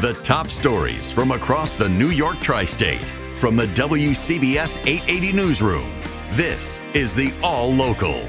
The top stories from across the New York tri state from the WCBS 880 Newsroom. This is the All Local.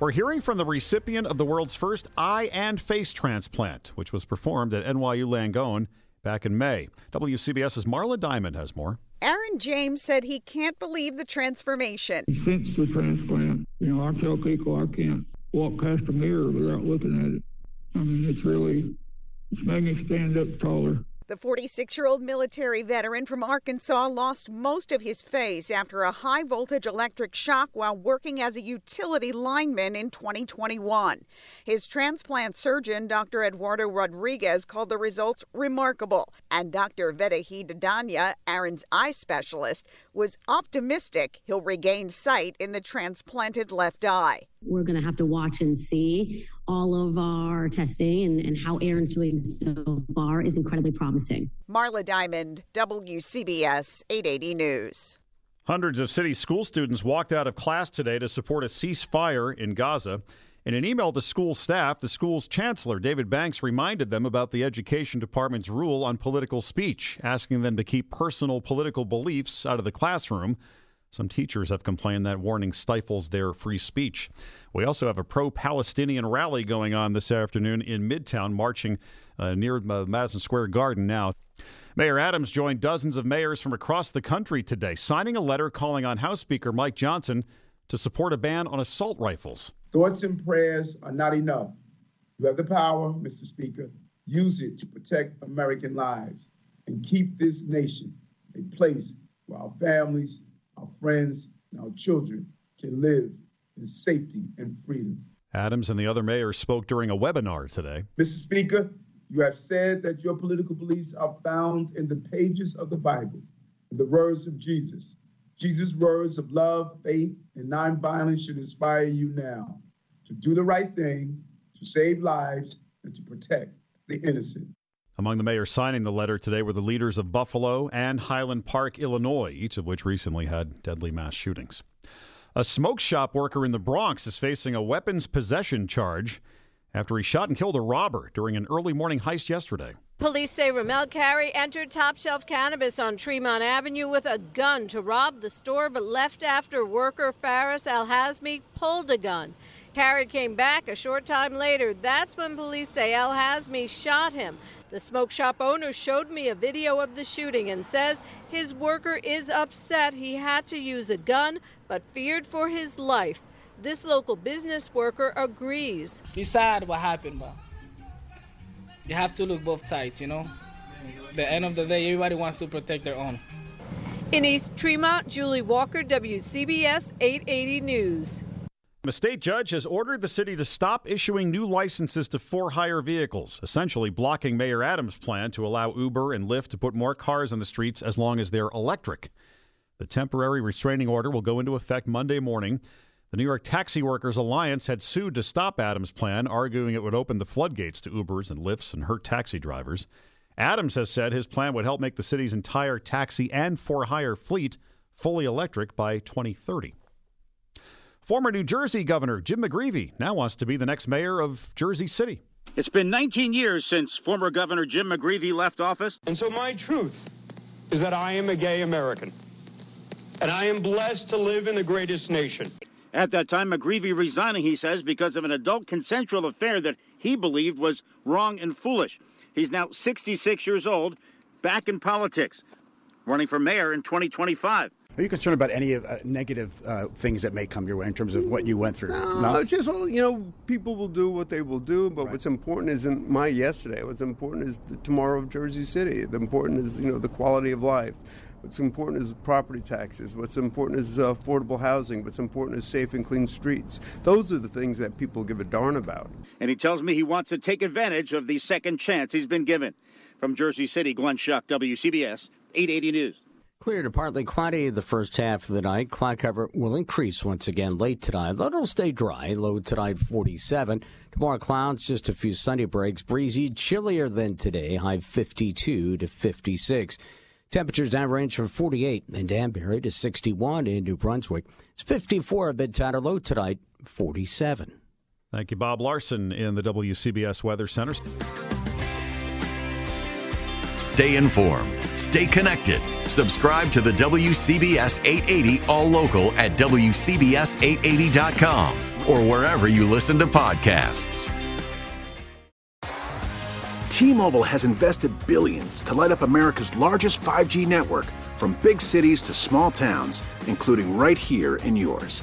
We're hearing from the recipient of the world's first eye and face transplant, which was performed at NYU Langone back in May. WCBS's Marla Diamond has more. Aaron James said he can't believe the transformation. Since the transplant, you know, I tell people I can't walk past a mirror without looking at it. I mean, it's really, it's making me stand up taller. The 46 year old military veteran from Arkansas lost most of his face after a high voltage electric shock while working as a utility lineman in 2021. His transplant surgeon, Dr. Eduardo Rodriguez, called the results remarkable. And Dr. Vaidehi Dedania, Aaron's eye specialist, was optimistic he'll regain sight in the transplanted left eye. We're going to have to watch and see all of our testing and, and how Aaron's doing so far is incredibly promising. Marla Diamond, WCBS 880 News. Hundreds of city school students walked out of class today to support a ceasefire in Gaza. In an email to school staff, the school's chancellor, David Banks, reminded them about the education department's rule on political speech, asking them to keep personal political beliefs out of the classroom. Some teachers have complained that warning stifles their free speech. We also have a pro Palestinian rally going on this afternoon in Midtown, marching uh, near Madison Square Garden now. Mayor Adams joined dozens of mayors from across the country today, signing a letter calling on House Speaker Mike Johnson to support a ban on assault rifles. Thoughts and prayers are not enough. You have the power, Mr. Speaker. Use it to protect American lives and keep this nation a place where our families, friends, and our children can live in safety and freedom. Adams and the other mayors spoke during a webinar today. Mr. Speaker, you have said that your political beliefs are found in the pages of the Bible, in the words of Jesus. Jesus' words of love, faith, and nonviolence should inspire you now to do the right thing, to save lives, and to protect the innocent. Among the mayors signing the letter today were the leaders of Buffalo and Highland Park, Illinois, each of which recently had deadly mass shootings. A smoke shop worker in the Bronx is facing a weapons possession charge after he shot and killed a robber during an early morning heist yesterday. Police say Ramel Carey entered Top Shelf Cannabis on Tremont Avenue with a gun to rob the store, but left after worker Faris Alhazmi pulled a gun. Carey came back a short time later. That's when police say Alhazmi shot him. The smoke shop owner showed me a video of the shooting and says his worker is upset he had to use a gun but feared for his life. This local business worker agrees. It's sad what happened, but you have to look both sides, you know? the end of the day, everybody wants to protect their own. In East Tremont, Julie Walker, WCBS 880 News. A state judge has ordered the city to stop issuing new licenses to for hire vehicles, essentially blocking Mayor Adams' plan to allow Uber and Lyft to put more cars on the streets as long as they're electric. The temporary restraining order will go into effect Monday morning. The New York Taxi Workers Alliance had sued to stop Adams' plan, arguing it would open the floodgates to Ubers and Lyfts and hurt taxi drivers. Adams has said his plan would help make the city's entire taxi and for hire fleet fully electric by 2030. Former New Jersey Governor Jim McGreevey now wants to be the next mayor of Jersey City. It's been 19 years since former Governor Jim McGreevey left office. And so my truth is that I am a gay American. And I am blessed to live in the greatest nation. At that time, McGreevey resigning, he says, because of an adult consensual affair that he believed was wrong and foolish. He's now 66 years old, back in politics, running for mayor in 2025. Are you concerned about any uh, negative uh, things that may come your way in terms of what you went through? No, no? it's just you know people will do what they will do, but right. what's important isn't my yesterday. What's important is the tomorrow of Jersey City. The important is you know the quality of life. What's important is property taxes. What's important is uh, affordable housing. What's important is safe and clean streets. Those are the things that people give a darn about. And he tells me he wants to take advantage of the second chance he's been given. From Jersey City, Glenn Schuck, WCBS 880 News. Clear to partly cloudy the first half of the night. Cloud cover will increase once again late tonight. Though it'll stay dry. Low tonight 47. Tomorrow clouds, just a few sunny breaks. Breezy, chillier than today. High 52 to 56. Temperatures now range from 48 in Danbury to 61 in New Brunswick. It's 54 at Midtown, low tonight, 47. Thank you, Bob Larson in the WCBS Weather Center. Stay informed. Stay connected. Subscribe to the WCBS 880 All Local at WCBS880.com or wherever you listen to podcasts. T Mobile has invested billions to light up America's largest 5G network from big cities to small towns, including right here in yours.